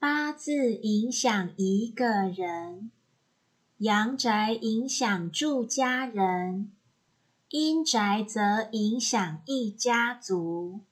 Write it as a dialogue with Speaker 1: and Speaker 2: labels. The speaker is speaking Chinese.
Speaker 1: 八字影响一个人阳宅影响住家人阴宅则影响一家族。